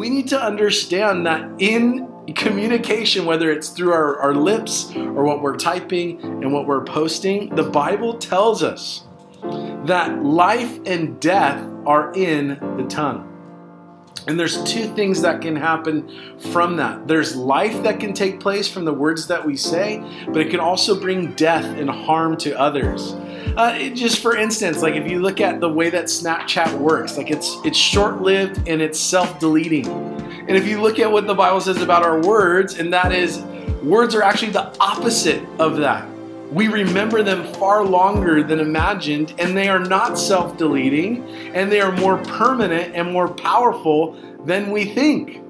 we need to understand that in communication, whether it's through our, our lips or what we're typing and what we're posting, the Bible tells us that life and death are in the tongue. And there's two things that can happen from that. There's life that can take place from the words that we say, but it can also bring death and harm to others. Uh, just for instance, like if you look at the way that Snapchat works, like it's it's short-lived and it's self-deleting. And if you look at what the Bible says about our words, and that is words are actually the opposite of that. We remember them far longer than imagined, and they are not self deleting, and they are more permanent and more powerful than we think.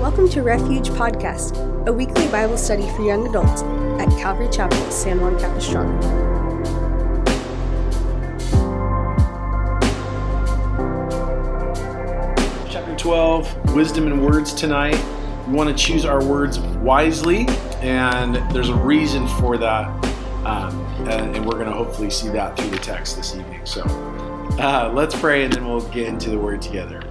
Welcome to Refuge Podcast, a weekly Bible study for young adults at Calvary Chapel, San Juan Capistrano. Chapter 12, Wisdom and Words tonight. We want to choose our words wisely, and there's a reason for that. Um, and, and, we're going to hopefully see that through the text this evening. So uh, let's pray, and then we'll get into the word together.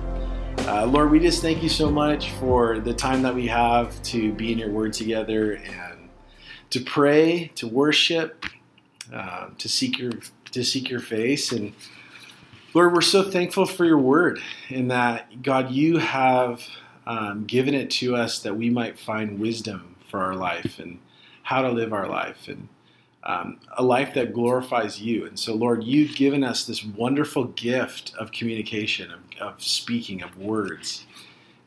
Uh, Lord, we just thank you so much for the time that we have to be in your word together and to pray, to worship, uh, to seek your to seek your face and Lord, we're so thankful for your word and that God, you have um, given it to us that we might find wisdom for our life and how to live our life and um, a life that glorifies you. And so, Lord, you've given us this wonderful gift of communication, of, of speaking, of words.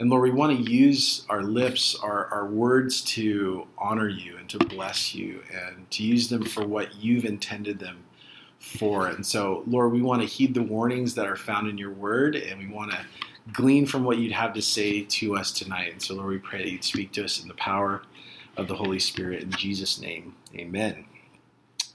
And Lord, we want to use our lips, our, our words to honor you and to bless you and to use them for what you've intended them for. And so, Lord, we want to heed the warnings that are found in your word and we want to glean from what you'd have to say to us tonight. And so, Lord, we pray that you'd speak to us in the power of the Holy Spirit. In Jesus' name, amen.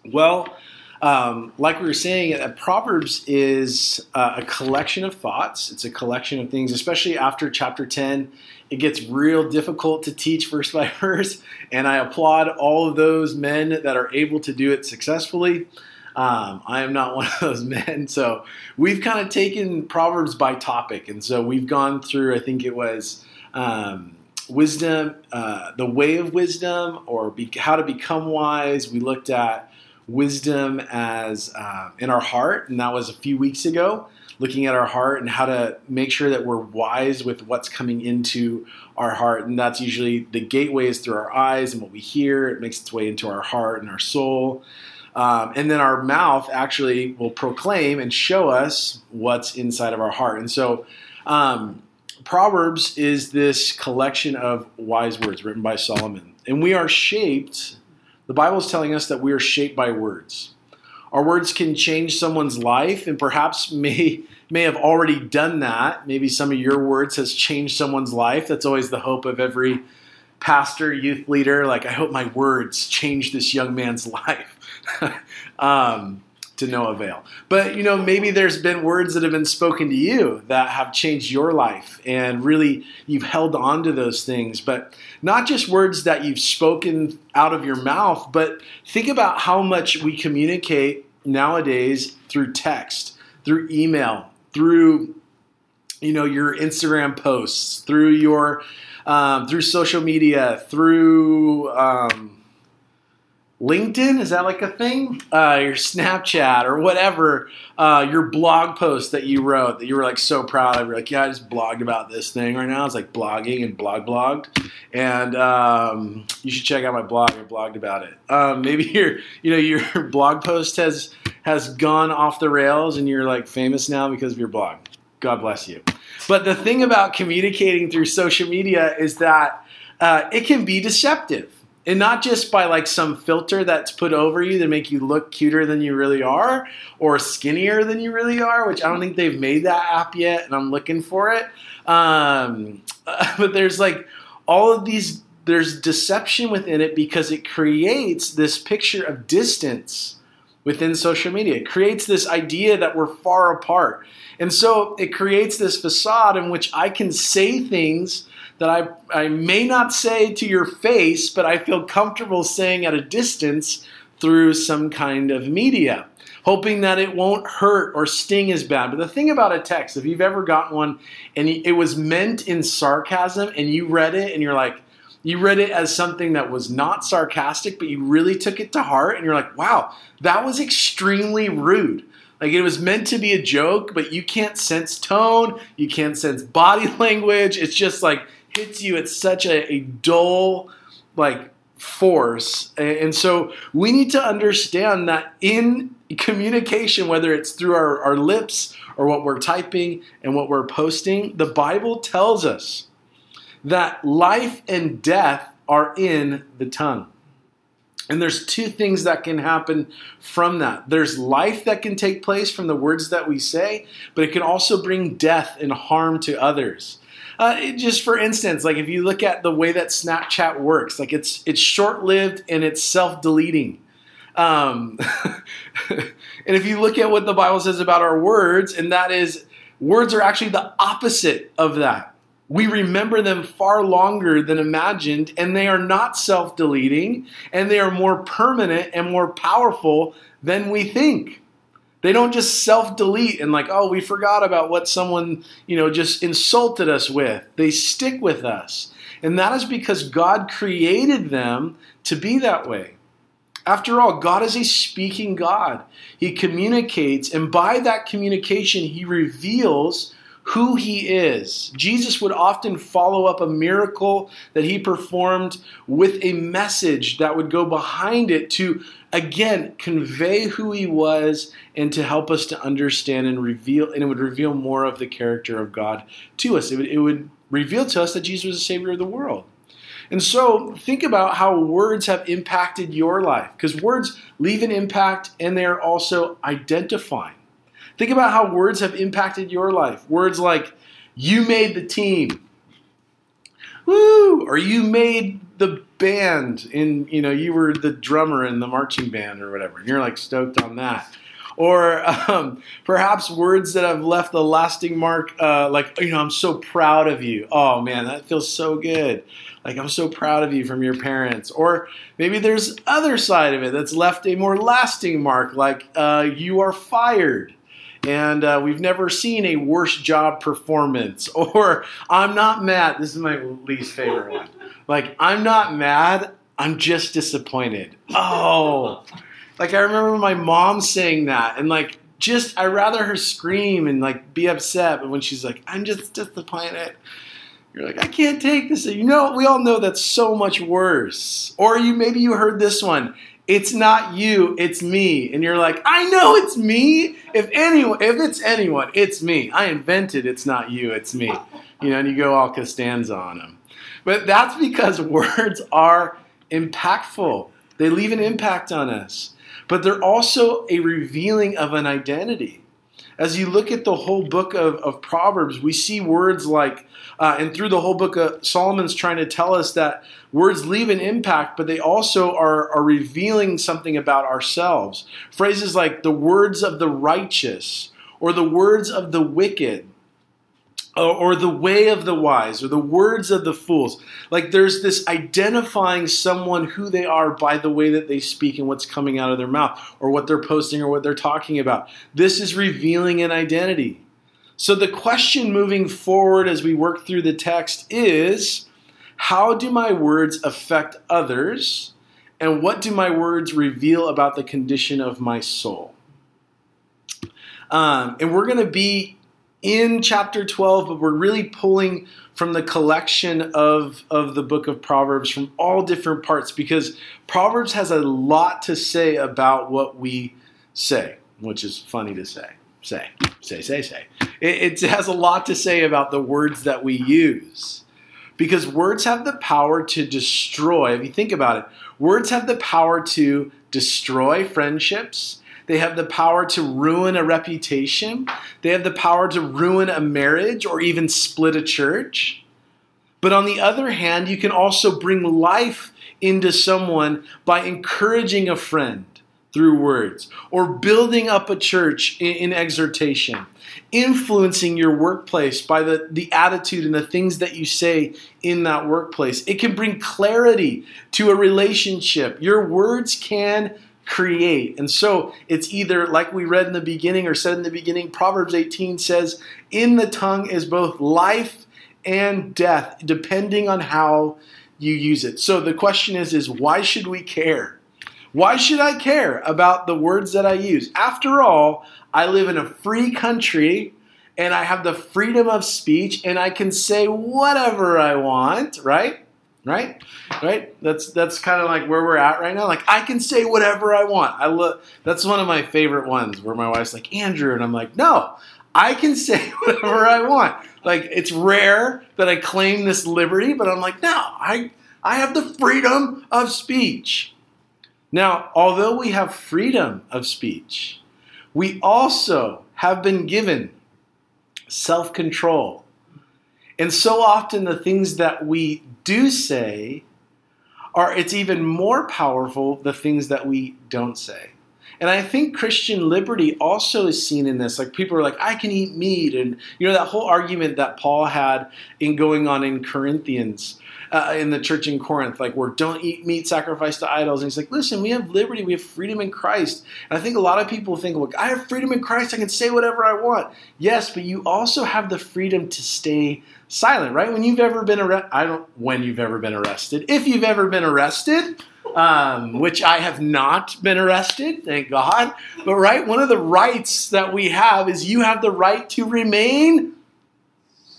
Well, um, like we were saying, uh, Proverbs is uh, a collection of thoughts. It's a collection of things, especially after chapter 10. It gets real difficult to teach verse by verse, and I applaud all of those men that are able to do it successfully. Um, I am not one of those men. So we've kind of taken Proverbs by topic. And so we've gone through, I think it was um, wisdom, uh, the way of wisdom, or be, how to become wise. We looked at wisdom as uh, in our heart, and that was a few weeks ago. Looking at our heart and how to make sure that we're wise with what's coming into our heart. And that's usually the gateway is through our eyes and what we hear. It makes its way into our heart and our soul. Um, and then our mouth actually will proclaim and show us what's inside of our heart. And so, um, Proverbs is this collection of wise words written by Solomon. And we are shaped, the Bible is telling us that we are shaped by words. Our words can change someone's life and perhaps may may have already done that. Maybe some of your words has changed someone's life. That's always the hope of every pastor, youth leader. Like I hope my words change this young man's life. um, to no avail. But you know, maybe there's been words that have been spoken to you that have changed your life, and really you've held on to those things. But not just words that you've spoken out of your mouth, but think about how much we communicate nowadays through text, through email, through you know your Instagram posts, through your um, through social media, through um, LinkedIn is that like a thing? Uh, your Snapchat or whatever, uh, your blog post that you wrote that you were like so proud of. You're like, yeah, I just blogged about this thing right now. It's like blogging and blog blogged, and um, you should check out my blog. I blogged about it. Um, maybe your you know your blog post has has gone off the rails and you're like famous now because of your blog. God bless you. But the thing about communicating through social media is that uh, it can be deceptive and not just by like some filter that's put over you to make you look cuter than you really are or skinnier than you really are which i don't think they've made that app yet and i'm looking for it. Um, but there's like all of these there's deception within it because it creates this picture of distance within social media. It creates this idea that we're far apart. And so it creates this facade in which i can say things that I, I may not say to your face, but I feel comfortable saying at a distance through some kind of media. hoping that it won't hurt or sting as bad. But the thing about a text, if you've ever gotten one and it was meant in sarcasm and you read it and you're like, you read it as something that was not sarcastic, but you really took it to heart and you're like, wow, that was extremely rude. Like it was meant to be a joke, but you can't sense tone, you can't sense body language. It's just like hits you at such a, a dull, like force. And so we need to understand that in communication, whether it's through our, our lips or what we're typing and what we're posting, the Bible tells us that life and death are in the tongue. And there's two things that can happen from that. There's life that can take place from the words that we say, but it can also bring death and harm to others. Uh, just for instance, like if you look at the way that Snapchat works, like it's it's short-lived and it's self-deleting. Um, and if you look at what the Bible says about our words, and that is words are actually the opposite of that. We remember them far longer than imagined, and they are not self deleting, and they are more permanent and more powerful than we think. They don't just self delete and, like, oh, we forgot about what someone, you know, just insulted us with. They stick with us. And that is because God created them to be that way. After all, God is a speaking God. He communicates, and by that communication, He reveals who he is. Jesus would often follow up a miracle that he performed with a message that would go behind it to, again, convey who he was and to help us to understand and reveal, and it would reveal more of the character of God to us. It would, it would reveal to us that Jesus was the Savior of the world. And so think about how words have impacted your life, because words leave an impact and they're also identifying. Think about how words have impacted your life. Words like, you made the team. Woo! Or you made the band in, you know, you were the drummer in the marching band or whatever. And you're like stoked on that. Or um, perhaps words that have left a lasting mark, uh, like, you know, I'm so proud of you. Oh man, that feels so good. Like, I'm so proud of you from your parents. Or maybe there's other side of it that's left a more lasting mark, like, uh, you are fired and uh, we've never seen a worse job performance. Or I'm not mad. This is my least favorite one. Like I'm not mad. I'm just disappointed. Oh, like I remember my mom saying that, and like just I rather her scream and like be upset, but when she's like, I'm just disappointed. You're like, I can't take this. You know, we all know that's so much worse. Or you maybe you heard this one it's not you, it's me. And you're like, I know it's me. If anyone, if it's anyone, it's me. I invented it's not you, it's me. You know, and you go all Costanza on them. But that's because words are impactful. They leave an impact on us. But they're also a revealing of an identity. As you look at the whole book of, of Proverbs, we see words like, uh, and through the whole book of Solomon's trying to tell us that words leave an impact, but they also are, are revealing something about ourselves. Phrases like the words of the righteous or the words of the wicked or the way of the wise or the words of the fools. Like there's this identifying someone who they are by the way that they speak and what's coming out of their mouth or what they're posting or what they're talking about. This is revealing an identity. So the question moving forward as we work through the text is how do my words affect others? And what do my words reveal about the condition of my soul? Um, and we're going to be in chapter 12, but we're really pulling from the collection of, of the book of Proverbs from all different parts because Proverbs has a lot to say about what we say, which is funny to say. Say, say, say, say. It, it has a lot to say about the words that we use because words have the power to destroy. If you think about it, words have the power to destroy friendships they have the power to ruin a reputation. They have the power to ruin a marriage or even split a church. But on the other hand, you can also bring life into someone by encouraging a friend through words or building up a church in, in, exhortation, influencing your workplace by the, the attitude and the things that you say in that workplace. It can bring clarity to a relationship. Your words can create. And so it's either like we read in the beginning or said in the beginning, Proverbs 18 says, In the tongue is both life and death, depending on how you use it. So the question is, is why should we care? Why should I care about the words that I use? After all, I live in a free country and I have the freedom of speech and I can say whatever I want, right? Right? Right? That's that's kind of like where we're at right now. Like I can say whatever I want. I love that's one of my favorite ones where my wife's like, "Andrew," and I'm like, "No, I can say whatever I want." Like it's rare that I claim this liberty, but I'm like, "No, I I have the freedom of speech." Now, although we have freedom of speech, we also have been given self control. And so often the things that we do say are, it's even more powerful, the things that we don't say. And I think Christian liberty also is seen in this. Like people are like, I can eat meat. And, you know, that whole argument that Paul had in going on in Corinthians uh, in the church in Corinth, like where don't eat meat sacrificed to idols. And he's like, listen, we have liberty, we have freedom in Christ. And I think a lot of people think, look, I have freedom in Christ, I can say whatever I want. Yes, but you also have the freedom to stay silent, right? When you've ever been arrested, I don't when you've ever been arrested. If you've ever been arrested, um, which I have not been arrested, thank God. But right, one of the rights that we have is you have the right to remain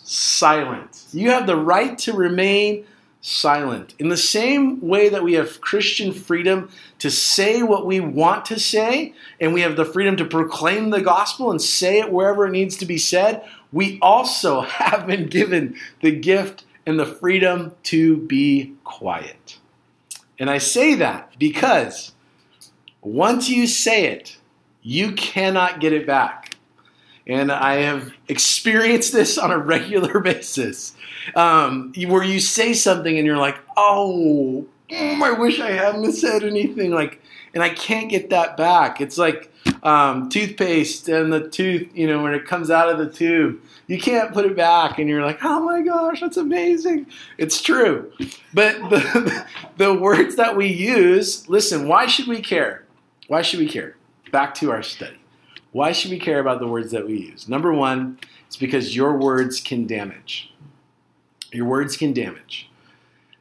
silent. You have the right to remain silent. In the same way that we have Christian freedom to say what we want to say, and we have the freedom to proclaim the gospel and say it wherever it needs to be said, we also have been given the gift and the freedom to be quiet. And I say that because once you say it, you cannot get it back. And I have experienced this on a regular basis um, where you say something and you're like, oh, mm, I wish I hadn't said anything. Like, and I can't get that back. It's like um, toothpaste and the tooth, you know, when it comes out of the tube, you can't put it back, and you're like, oh my gosh, that's amazing. It's true. But the, the words that we use, listen, why should we care? Why should we care? Back to our study. Why should we care about the words that we use? Number one, it's because your words can damage. Your words can damage.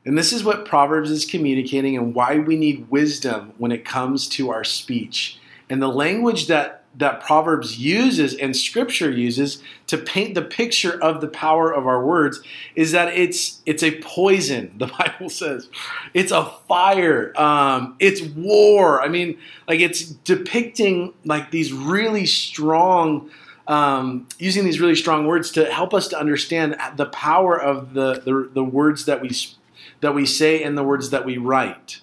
And this is what Proverbs is communicating and why we need wisdom when it comes to our speech. And the language that that Proverbs uses and Scripture uses to paint the picture of the power of our words is that it's it's a poison. The Bible says it's a fire. Um, it's war. I mean, like it's depicting like these really strong um, using these really strong words to help us to understand the power of the, the, the words that we that we say and the words that we write.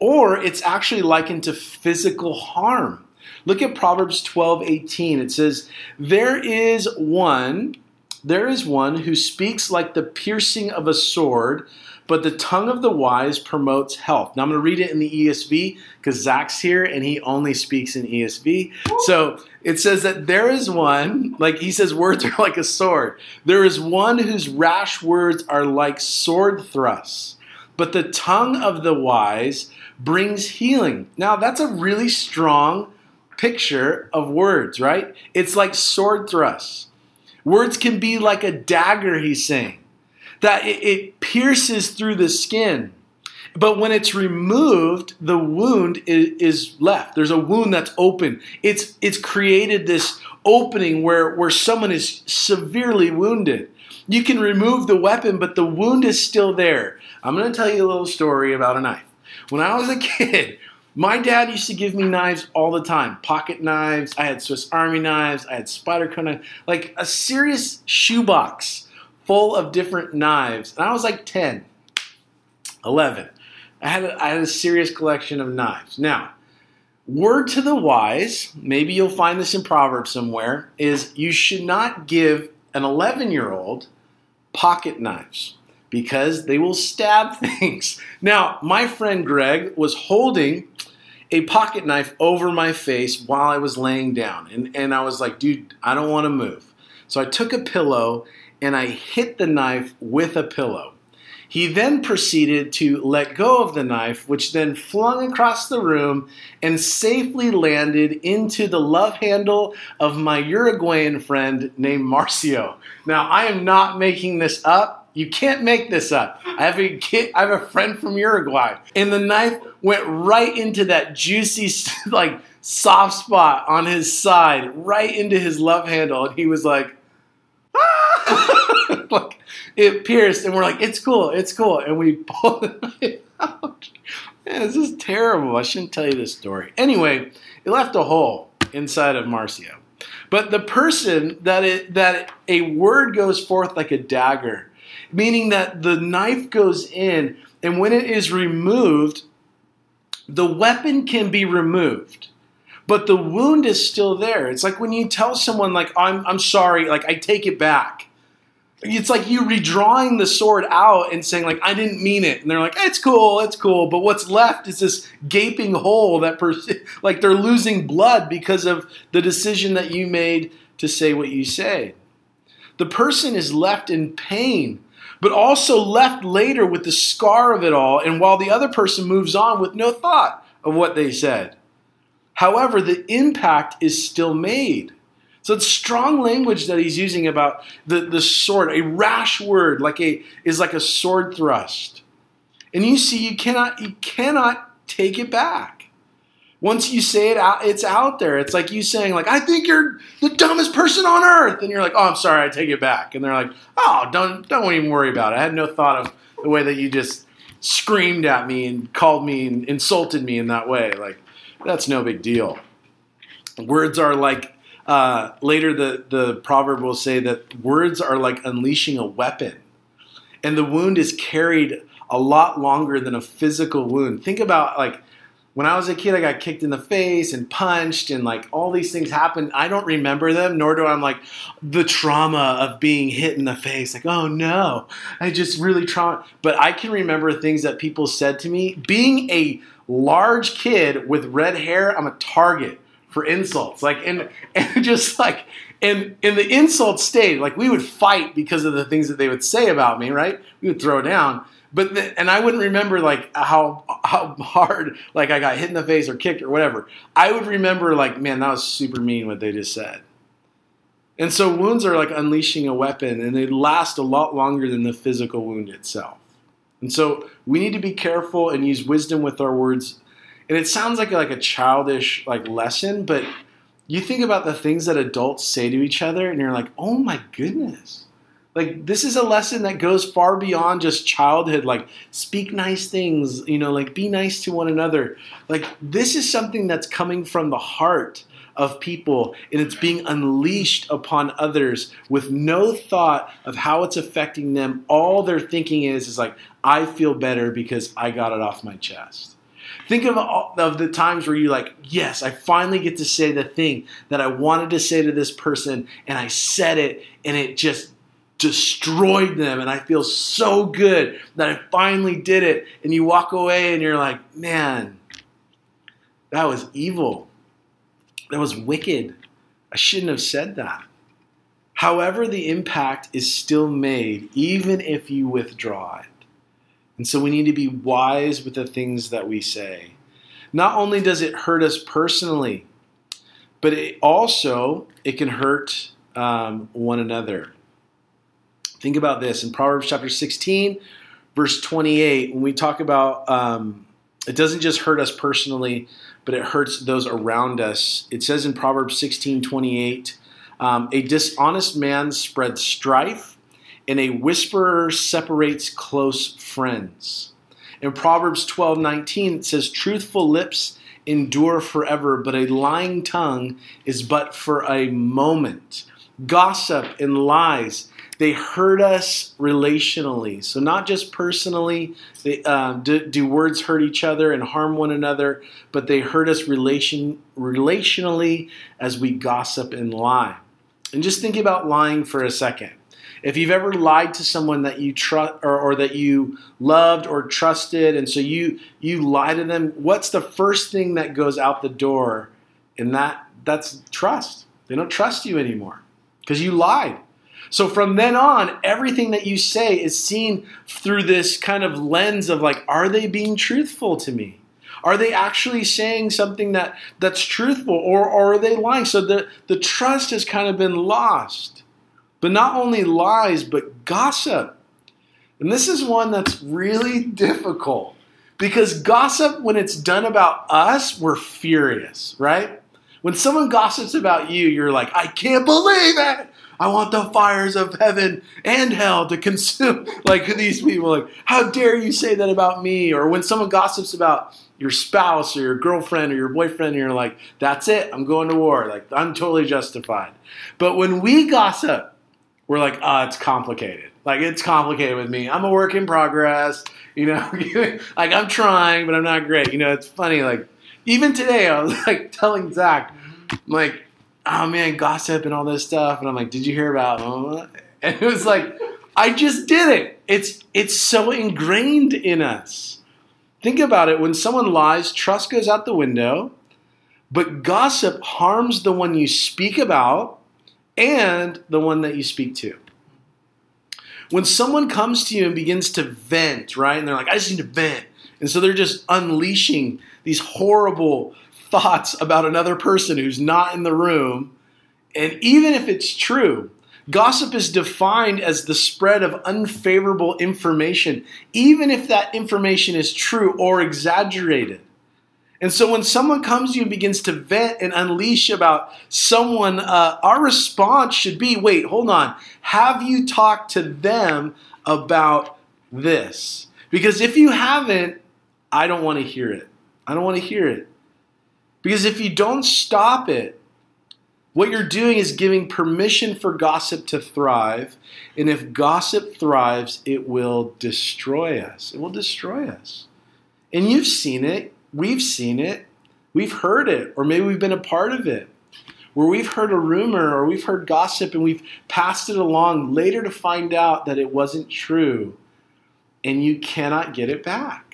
Or it's actually likened to physical harm. Look at Proverbs 12, 18. It says, There is one, there is one who speaks like the piercing of a sword, but the tongue of the wise promotes health. Now I'm going to read it in the ESV because Zach's here and he only speaks in ESV. So it says that there is one, like he says, words are like a sword. There is one whose rash words are like sword thrusts, but the tongue of the wise brings healing. Now that's a really strong picture of words, right? It's like sword thrusts. Words can be like a dagger, he's saying that it, it pierces through the skin. But when it's removed, the wound is, is, left. There's a wound that's open. It's it's created this opening where, where someone is severely wounded. You can remove the weapon, but the wound is still there. I'm going to tell you a little story about a knife. When I was a kid, my dad used to give me knives all the time pocket knives. I had Swiss Army knives. I had Spyderco knives, like a serious shoebox full of different knives. And I was like 10, 11. I had a, I had a serious collection of knives. Now, word to the wise, maybe you'll find this in Proverbs somewhere, is you should not give an 11 year old pocket knives because they will stab things. Now, my friend Greg was holding a pocket knife over my face while I was laying down. And, and I was like, dude, I don't want to move. So I took a pillow and I hit the knife with a pillow. He then proceeded to let go of the knife, which then flung across the room and safely landed into the love handle of my Uruguayan friend named Marcio. Now, I am not making this up. You can't make this up. I have a kid, I have a friend from Uruguay, and the knife went right into that juicy, like soft spot on his side, right into his love handle, and he was like, ah! like it pierced, and we're like, it's cool, it's cool, and we pulled the knife out. Man, this is terrible. I shouldn't tell you this story. Anyway, it left a hole inside of Marcio. But the person that it, that a word goes forth like a dagger, meaning that the knife goes in, and when it is removed, the weapon can be removed but the wound is still there. It's like when you tell someone like I'm I'm sorry, like I take it back. It's like you redrawing the sword out and saying like I didn't mean it, and they're like it's cool, it's cool, but what's left is this gaping hole that pers- like they're losing blood because of the decision that you made to say what you say. The person is left in pain, but also left later with the scar of it all, and while the other person moves on with no thought of what they said. However, the impact is still made. So it's strong language that he's using about the, the sword. A rash word like a is like a sword thrust. And you see, you cannot you cannot take it back. Once you say it out, it's out there. It's like you saying, like, I think you're the dumbest person on earth. And you're like, oh, I'm sorry, I take it back. And they're like, oh, don't don't even worry about it. I had no thought of the way that you just screamed at me and called me and insulted me in that way. Like, that's no big deal. Words are like uh, later the the proverb will say that words are like unleashing a weapon, and the wound is carried a lot longer than a physical wound. Think about like when I was a kid, I got kicked in the face and punched, and like all these things happened. I don't remember them, nor do I'm like the trauma of being hit in the face. Like, oh no, I just really trauma. But I can remember things that people said to me. Being a large kid with red hair, I'm a target for insults. Like and and just like and and the insult stayed. Like we would fight because of the things that they would say about me, right? We would throw down. But the, and I wouldn't remember like how how hard like I got hit in the face or kicked or whatever. I would remember like, man, that was super mean what they just said. And so wounds are like unleashing a weapon and they last a lot longer than the physical wound itself. And so we need to be careful and use wisdom with our words. And it sounds like like a childish like lesson, but you think about the things that adults say to each other and you're like, "Oh my goodness." Like this is a lesson that goes far beyond just childhood like speak nice things, you know, like be nice to one another. Like this is something that's coming from the heart of people and it's being unleashed upon others with no thought of how it's affecting them. All they're thinking is is like I feel better because I got it off my chest. Think of all, of the times where you're like, yes, I finally get to say the thing that I wanted to say to this person and I said it and it just destroyed them and I feel so good that I finally did it and you walk away and you're like, man, that was evil. That was wicked. I shouldn't have said that. However, the impact is still made, even if you withdraw it. And so we need to be wise with the things that we say. Not only does it hurt us personally, but it also it can hurt um, one another. Think about this in Proverbs chapter 16, verse 28, when we talk about um, it doesn't just hurt us personally, but it hurts those around us. It says in Proverbs 16 28, um, a dishonest man spreads strife, and a whisperer separates close friends. In Proverbs 12 19, it says, Truthful lips endure forever, but a lying tongue is but for a moment. Gossip and lies they hurt us relationally. So, not just personally, they, uh, do, do, words hurt each other and harm one another, but they hurt us relation, relationally as we gossip and lie. And just think about lying for a second. If you've ever lied to someone that you trust or, or, that you loved or trusted, and so you you lie to them, what's the first thing that goes out the door? And that that's trust. They don't trust you anymore because you lied. So from then on, everything that you say is seen through this kind of lens of like, are they being truthful to me? Are they actually saying something that, that's truthful or, or are they lying? So the, the trust has kind of been lost. But not only lies, but gossip. And this is one that's really difficult because gossip, when it's done about us, we're furious, right? When someone gossips about you, you're like, I can't believe it. I want the fires of heaven and hell to consume like these people. Like, how dare you say that about me? Or when someone gossips about your spouse or your girlfriend or your boyfriend, and you're like, that's it, I'm going to war. Like, I'm totally justified. But when we gossip, we're like, oh, it's complicated. Like, it's complicated with me. I'm a work in progress. You know, like I'm trying, but I'm not great. You know, it's funny. Like, even today, I was like telling Zach, I'm like, oh man, gossip and all this stuff. And I'm like, did you hear about? And it was like, I just did it. It's it's so ingrained in us. Think about it. When someone lies, trust goes out the window, but gossip harms the one you speak about and the one that you speak to. When someone comes to you and begins to vent, right? And they're like, I just need to vent. And so they're just unleashing these horrible thoughts about another person who's not in the room. And even if it's true, gossip is defined as the spread of unfavorable information, even if that information is true or exaggerated. And so when someone comes to you and begins to vent and unleash about someone, uh, our response should be wait, hold on. Have you talked to them about this? Because if you haven't, I don't want to hear it. I don't want to hear it. Because if you don't stop it, what you're doing is giving permission for gossip to thrive. And if gossip thrives, it will destroy us. It will destroy us. And you've seen it. We've seen it. We've heard it. Or maybe we've been a part of it. Where we've heard a rumor or we've heard gossip and we've passed it along later to find out that it wasn't true. And you cannot get it back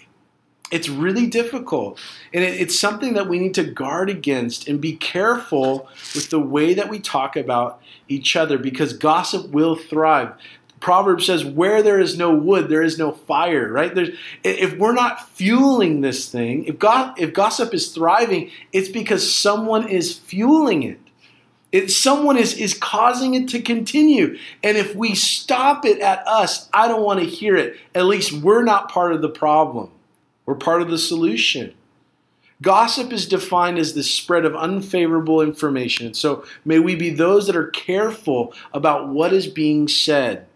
it's really difficult. And it, it's something that we need to guard against and be careful with the way that we talk about each other because gossip will thrive. Proverbs says, where there is no wood, there is no fire, right? There's, if we're not fueling this thing, if, go, if gossip is thriving, it's because someone is fueling it. It, someone is, is causing it to continue. And if we stop it at us, I don't want to hear it. At least we're not part of the problem. We're part of the solution. Gossip is defined as the spread of unfavorable information. So may we be those that are careful about what is being said.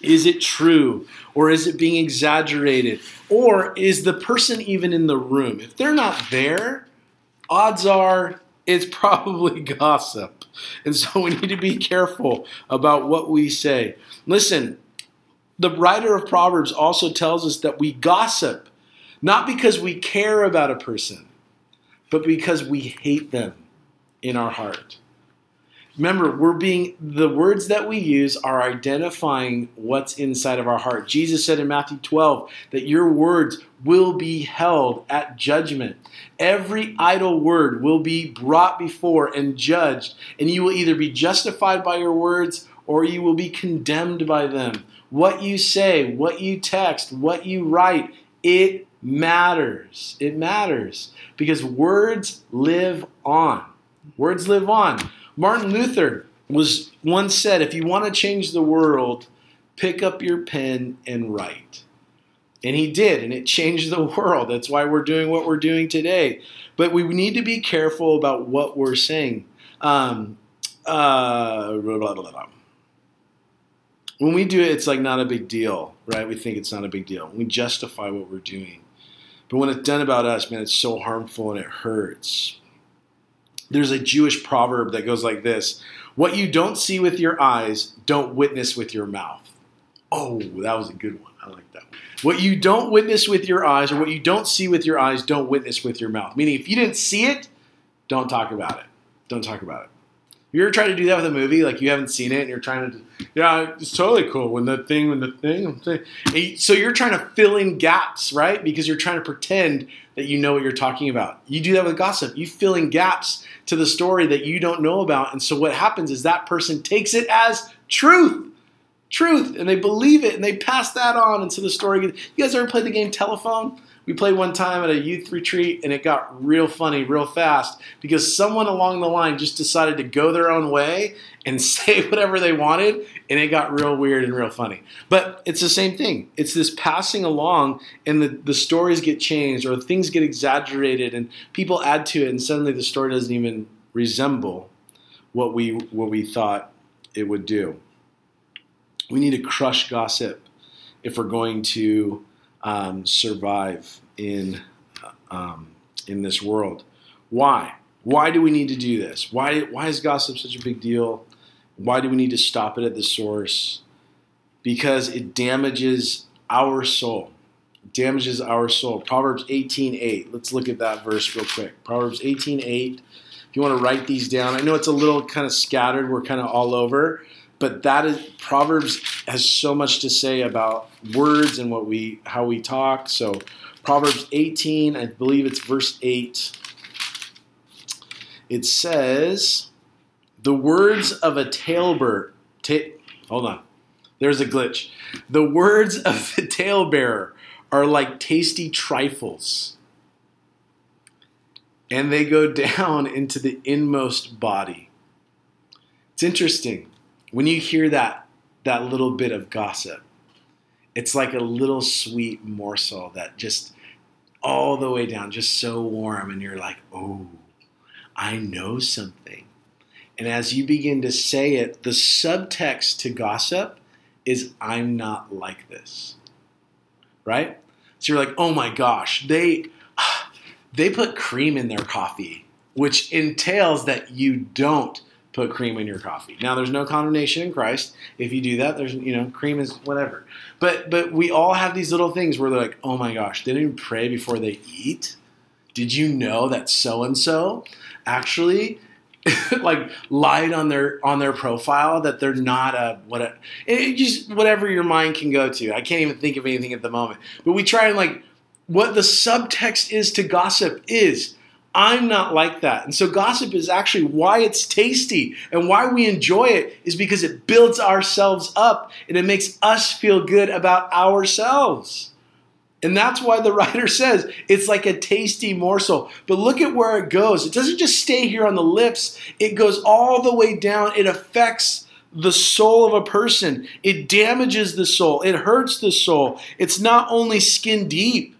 Is it true? Or is it being exaggerated? Or is the person even in the room? If they're not there, odds are it's probably gossip. And so we need to be careful about what we say. Listen, the writer of Proverbs also tells us that we gossip not because we care about a person, but because we hate them in our heart. Remember, we're being the words that we use are identifying what's inside of our heart. Jesus said in Matthew 12 that your words will be held at judgment. Every idle word will be brought before and judged, and you will either be justified by your words or you will be condemned by them. What you say, what you text, what you write, it matters. It matters because words live on. Words live on. Martin Luther was once said, if you want to change the world, pick up your pen and write. And he did, and it changed the world. That's why we're doing what we're doing today. But we need to be careful about what we're saying. Um, uh, blah, blah, blah, when we do it, it's like not a big deal, right? We think it's not a big deal. We justify what we're doing. But when it's done about us, man, it's so harmful and it hurts. There's a Jewish proverb that goes like this What you don't see with your eyes, don't witness with your mouth. Oh, that was a good one. I like that. What you don't witness with your eyes, or what you don't see with your eyes, don't witness with your mouth. Meaning, if you didn't see it, don't talk about it. Don't talk about it. You ever trying to do that with a movie? Like you haven't seen it and you're trying to, yeah, it's totally cool when the thing, when the thing. So you're trying to fill in gaps, right? Because you're trying to pretend that you know what you're talking about. You do that with gossip. You fill in gaps to the story that you don't know about. And so what happens is that person takes it as truth, truth, and they believe it and they pass that on. And so the story. Gets you guys ever played the game Telephone? We played one time at a youth retreat and it got real funny real fast because someone along the line just decided to go their own way and say whatever they wanted and it got real weird and real funny. But it's the same thing. It's this passing along and the, the stories get changed or things get exaggerated and people add to it and suddenly the story doesn't even resemble what we what we thought it would do. We need to crush gossip if we're going to um, survive in um, in this world. Why? Why do we need to do this? Why why is gossip such a big deal? Why do we need to stop it at the source? Because it damages our soul. It damages our soul. Proverbs 18:8. Let's look at that verse real quick. Proverbs 18:8. If you want to write these down, I know it's a little kind of scattered. We're kind of all over, but that is Proverbs has so much to say about words and what we how we talk. So Proverbs 18, I believe it's verse 8. It says, "The words of a talebearer." Ta- hold on, there's a glitch. The words of the talebearer are like tasty trifles, and they go down into the inmost body. It's interesting when you hear that that little bit of gossip. It's like a little sweet morsel that just all the way down, just so warm, and you're like, oh, I know something. And as you begin to say it, the subtext to gossip is, I'm not like this. Right? So you're like, oh my gosh, they they put cream in their coffee, which entails that you don't put cream in your coffee. Now, there's no condemnation in Christ. If you do that, there's you know, cream is whatever. But but we all have these little things where they're like, oh my gosh, they didn't pray before they eat. Did you know that so and so actually like lied on their on their profile that they're not a what a, it just whatever your mind can go to. I can't even think of anything at the moment. But we try and like what the subtext is to gossip is I'm not like that. And so gossip is actually why it's tasty and why we enjoy it is because it builds ourselves up and it makes us feel good about ourselves. And that's why the writer says it's like a tasty morsel. But look at where it goes. It doesn't just stay here on the lips, it goes all the way down. It affects the soul of a person, it damages the soul, it hurts the soul. It's not only skin deep,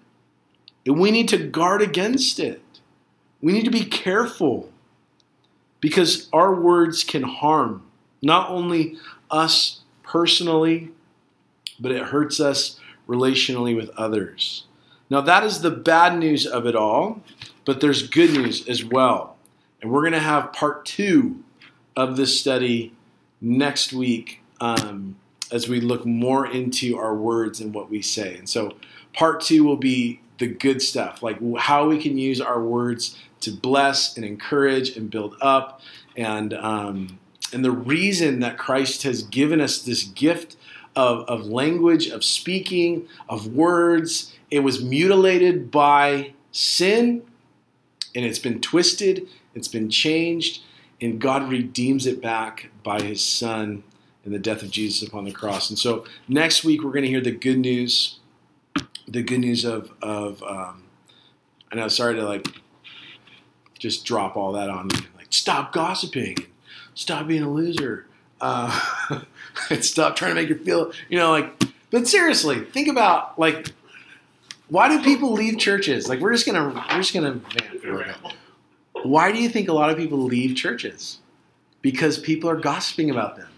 and we need to guard against it. We need to be careful because our words can harm not only us personally, but it hurts us relationally with others. Now, that is the bad news of it all, but there's good news as well. And we're going to have part two of this study next week um, as we look more into our words and what we say. And so, part two will be the good stuff, like how we can use our words to bless and encourage and build up. And um, and the reason that Christ has given us this gift of, of language, of speaking, of words, it was mutilated by sin, and it's been twisted, it's been changed, and God redeems it back by His Son and the death of Jesus upon the cross. And so next week we're going to hear the good news the good news of of um, I know sorry to like just drop all that on me like stop gossiping stop being a loser uh, and stop trying to make you feel you know like but seriously think about like why do people leave churches? Like we're just gonna we're just gonna why do you think a lot of people leave churches? Because people are gossiping about them.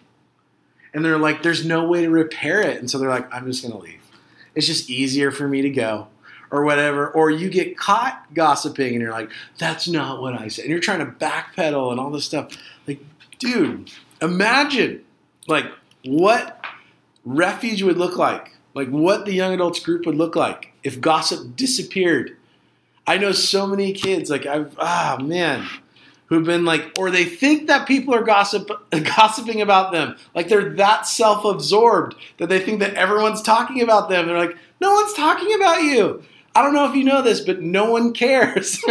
And they're like there's no way to repair it. And so they're like i'm just gonna leave it's just easier for me to go or whatever. Or you get caught gossiping and you're like, that's not what I said. And you're trying to backpedal and all this stuff. Like, dude, imagine like what refuge would look like, like what the young adults group would look like if gossip disappeared. I know so many kids, like I've ah man, who've been like, or they think that people are gossip, gossiping about them. Like they're that self absorbed that they think that everyone's talking about them. They're like, no one's talking about you. I don't know if you know this, but no one cares.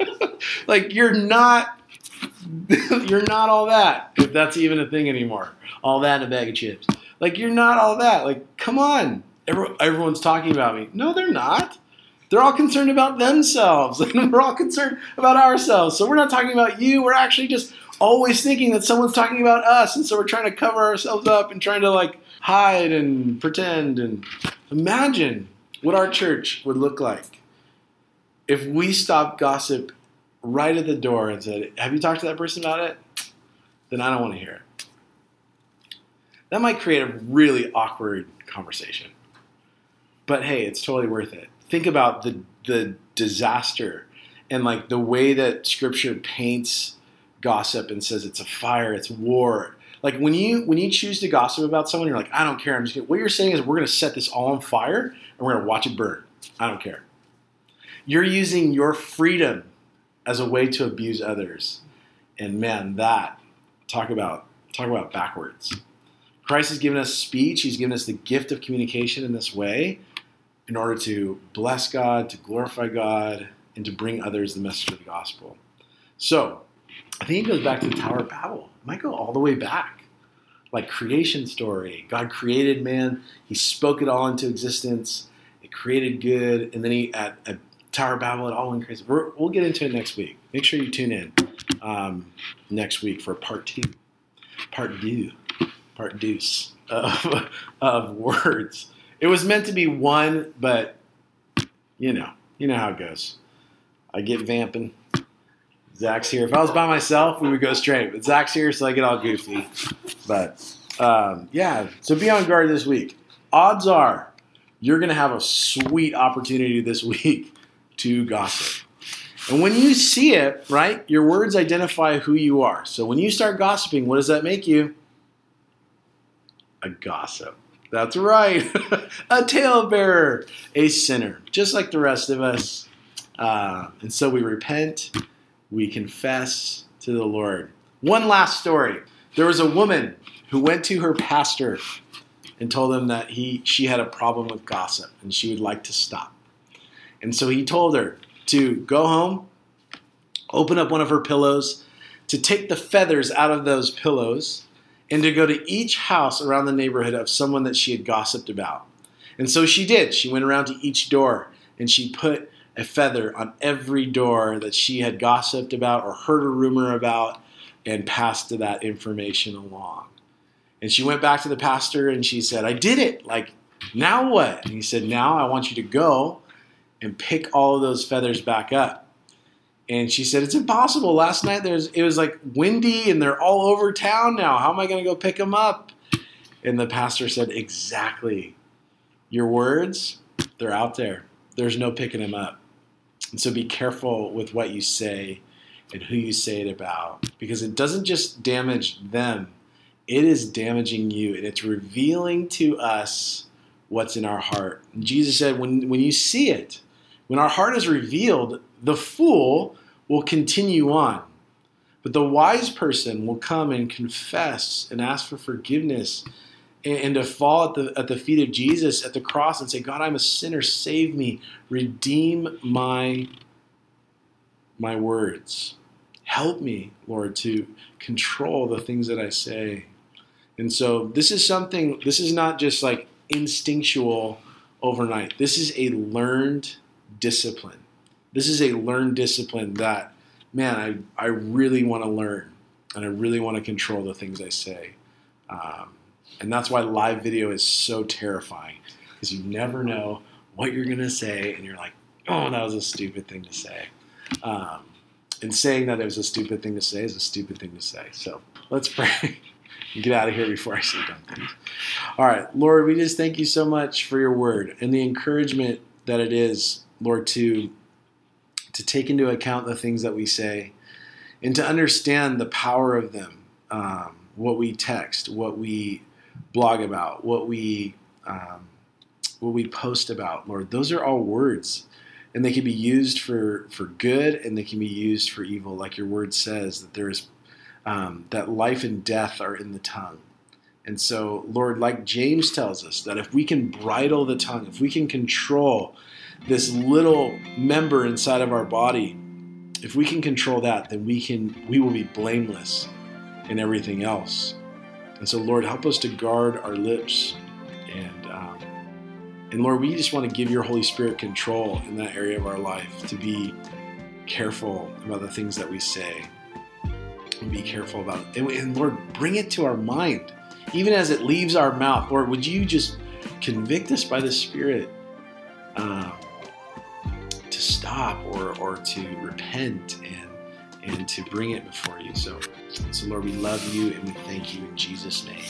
like you're not you're not all that, if that's even a thing anymore. All that in a bag of chips. Like, you're not all that. Like, come on. everyone's talking about me. No, they're not. They're all concerned about themselves, and we're all concerned about ourselves. So we're not talking about you. We're actually just always thinking that someone's talking about us, and so we're trying to cover ourselves up and trying to like hide and pretend. And imagine what our church would look like if we stopped gossip right at the door and said, Have you talked to that person about it? Then I don't want to hear it. That might create a really awkward conversation. But hey, it's totally worth it. Think about the the disaster and like the way that scripture paints gossip and says it's a fire, it's war. Like when you when you choose to gossip about someone, you're like, I don't care. I'm just gonna, what you're saying is we're gonna set this all on fire and we're gonna watch it burn. I don't care. You're using your freedom as a way to abuse others. And man, that talk about talk about backwards. Christ has given us speech, he's given us the gift of communication in this way in order to bless God, to glorify God, and to bring others the message of the gospel. So, I think it goes back to the Tower of Babel. It might go all the way back. Like creation story. God created man, he spoke it all into existence, it created good, and then he at, at Tower of Babel, it all went crazy. we will get into it next week. Make sure you tune in um, next week for part two, part two, part deuce of, of words. It was meant to be one, but you know, you know how it goes. I get vamping. Zach's here. If I was by myself, we would go straight. But Zach's here, so I get all goofy. But um, yeah, so be on guard this week. Odds are you're going to have a sweet opportunity this week to gossip. And when you see it, right, your words identify who you are. So when you start gossiping, what does that make you? A gossip. That's right, a talebearer, a sinner, just like the rest of us. Uh, and so we repent, we confess to the Lord. One last story. There was a woman who went to her pastor and told him that he she had a problem with gossip and she would like to stop. And so he told her to go home, open up one of her pillows, to take the feathers out of those pillows, and to go to each house around the neighborhood of someone that she had gossiped about. And so she did. She went around to each door and she put a feather on every door that she had gossiped about or heard a rumor about and passed that information along. And she went back to the pastor and she said, I did it. Like, now what? And he said, Now I want you to go and pick all of those feathers back up. And she said, It's impossible. Last night there's it was like windy and they're all over town now. How am I going to go pick them up? And the pastor said, Exactly. Your words, they're out there. There's no picking them up. And so be careful with what you say and who you say it about because it doesn't just damage them, it is damaging you and it's revealing to us what's in our heart. And Jesus said, when, when you see it, when our heart is revealed, the fool will continue on. But the wise person will come and confess and ask for forgiveness and, and, to fall at the, at the feet of Jesus at the cross and say, God, I'm a sinner. Save me. Redeem my, my words. Help me, Lord, to control the things that I say. And so this is something, this is not just like instinctual overnight. This is a learned discipline. This is a learned discipline that, man, I, I really want to learn and I really want to control the things I say. Um, and that's why live video is so terrifying because you never know what you're going to say and you're like, oh, that was a stupid thing to say. Um, and saying that it was a stupid thing to say is a stupid thing to say. So let's pray. get out of here before I say dumb things. All right, Lord, we just thank you so much for your word and the encouragement that it is Lord, to to take into account the things that we say and to understand the power of them. Um, what we text, what we blog about, what we um, what we post about, Lord, those are all words, and they can be used for for good and they can be used for evil, like your word says that there is um, that life and death are in the tongue. And so, Lord, like James tells us, that if we can bridle the tongue, if we can control this little member inside of our body, if we can control that, then we can we will be blameless in everything else. And so, Lord, help us to guard our lips, and um, and Lord, we just want to give Your Holy Spirit control in that area of our life to be careful about the things that we say, and be careful about it. And, Lord, bring it to our mind, even as it leaves our mouth. Lord, would You just convict us by the Spirit? To stop or, or to repent and and to bring it before you. So, so Lord, we love you and we thank you in Jesus' name.